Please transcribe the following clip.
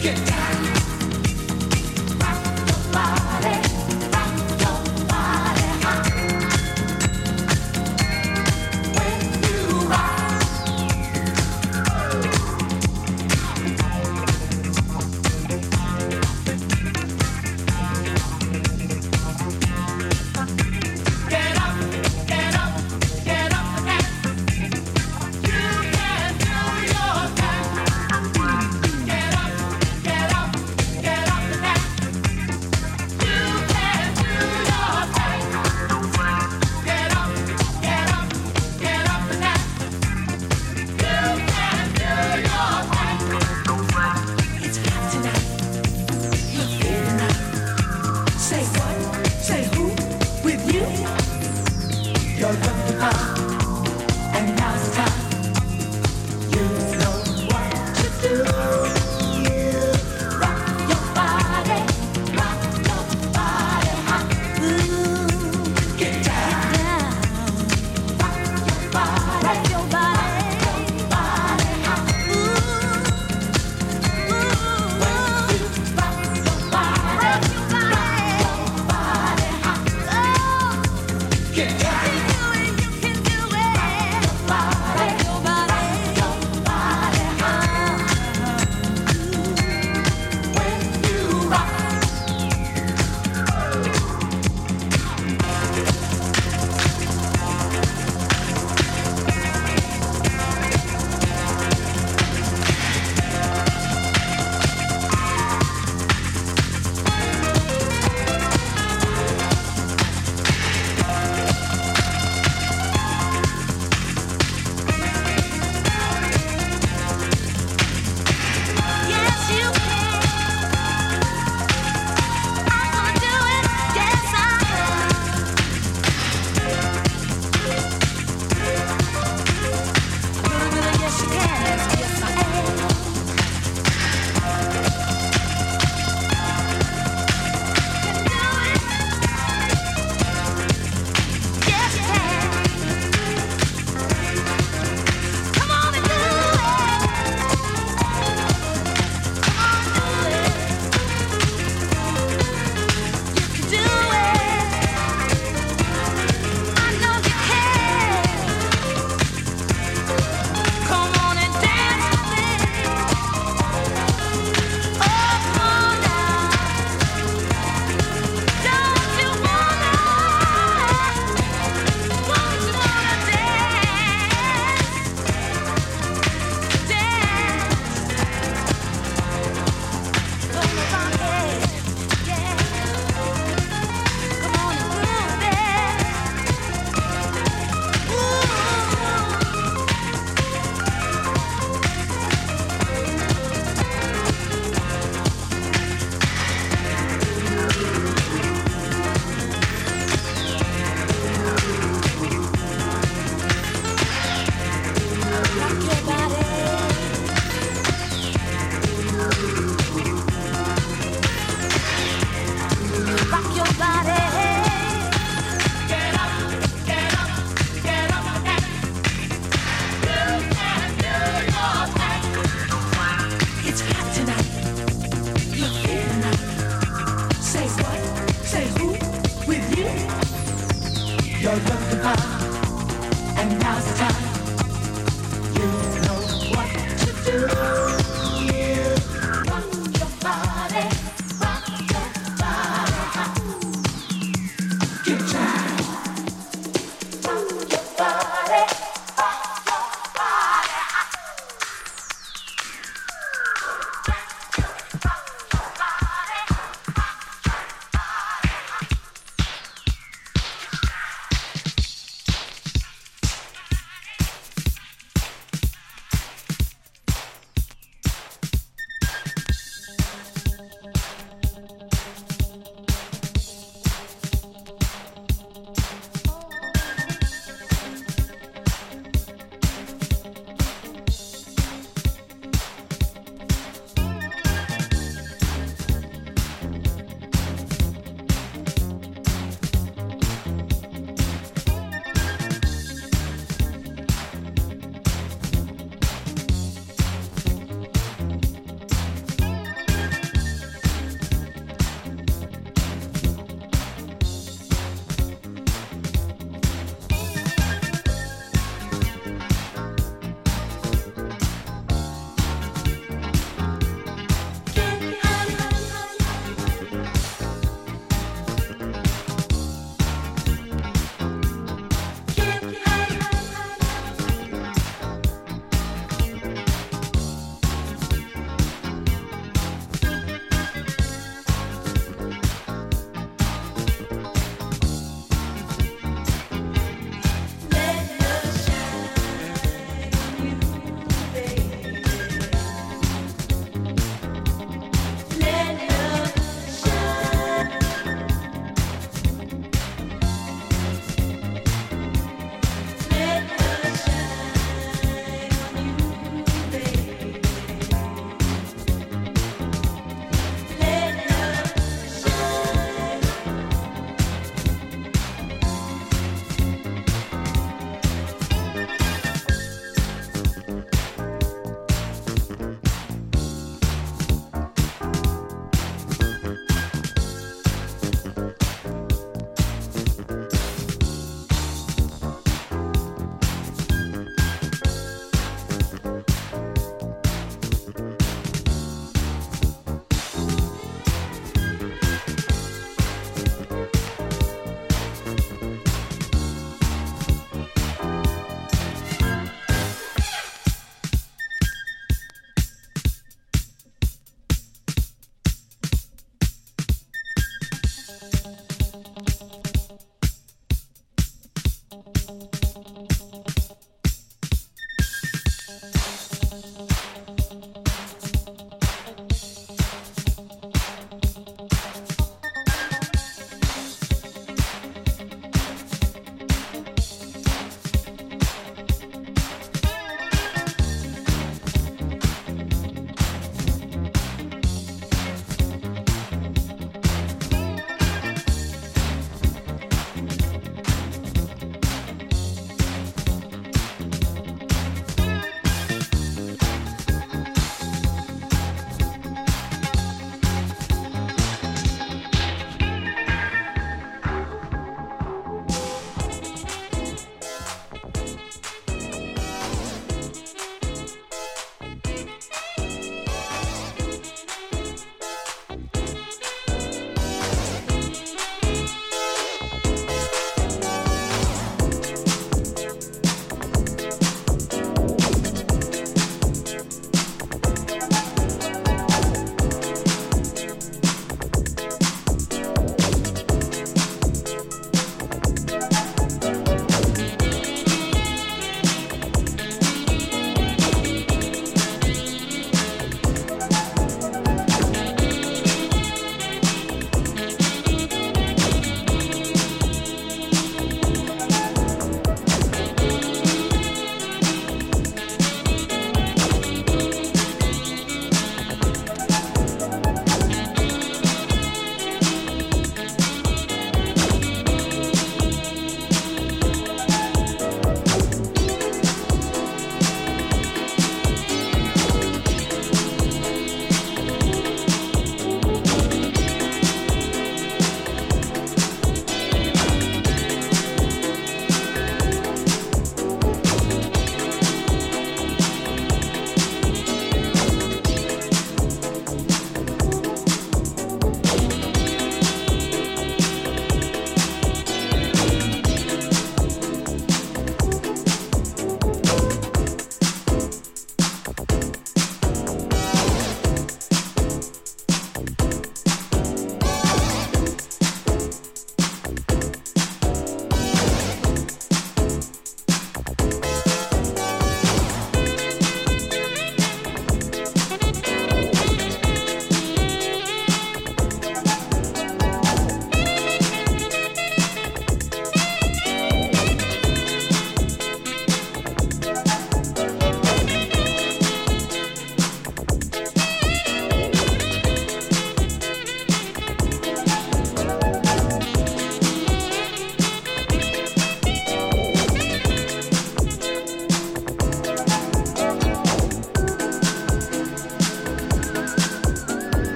Get down.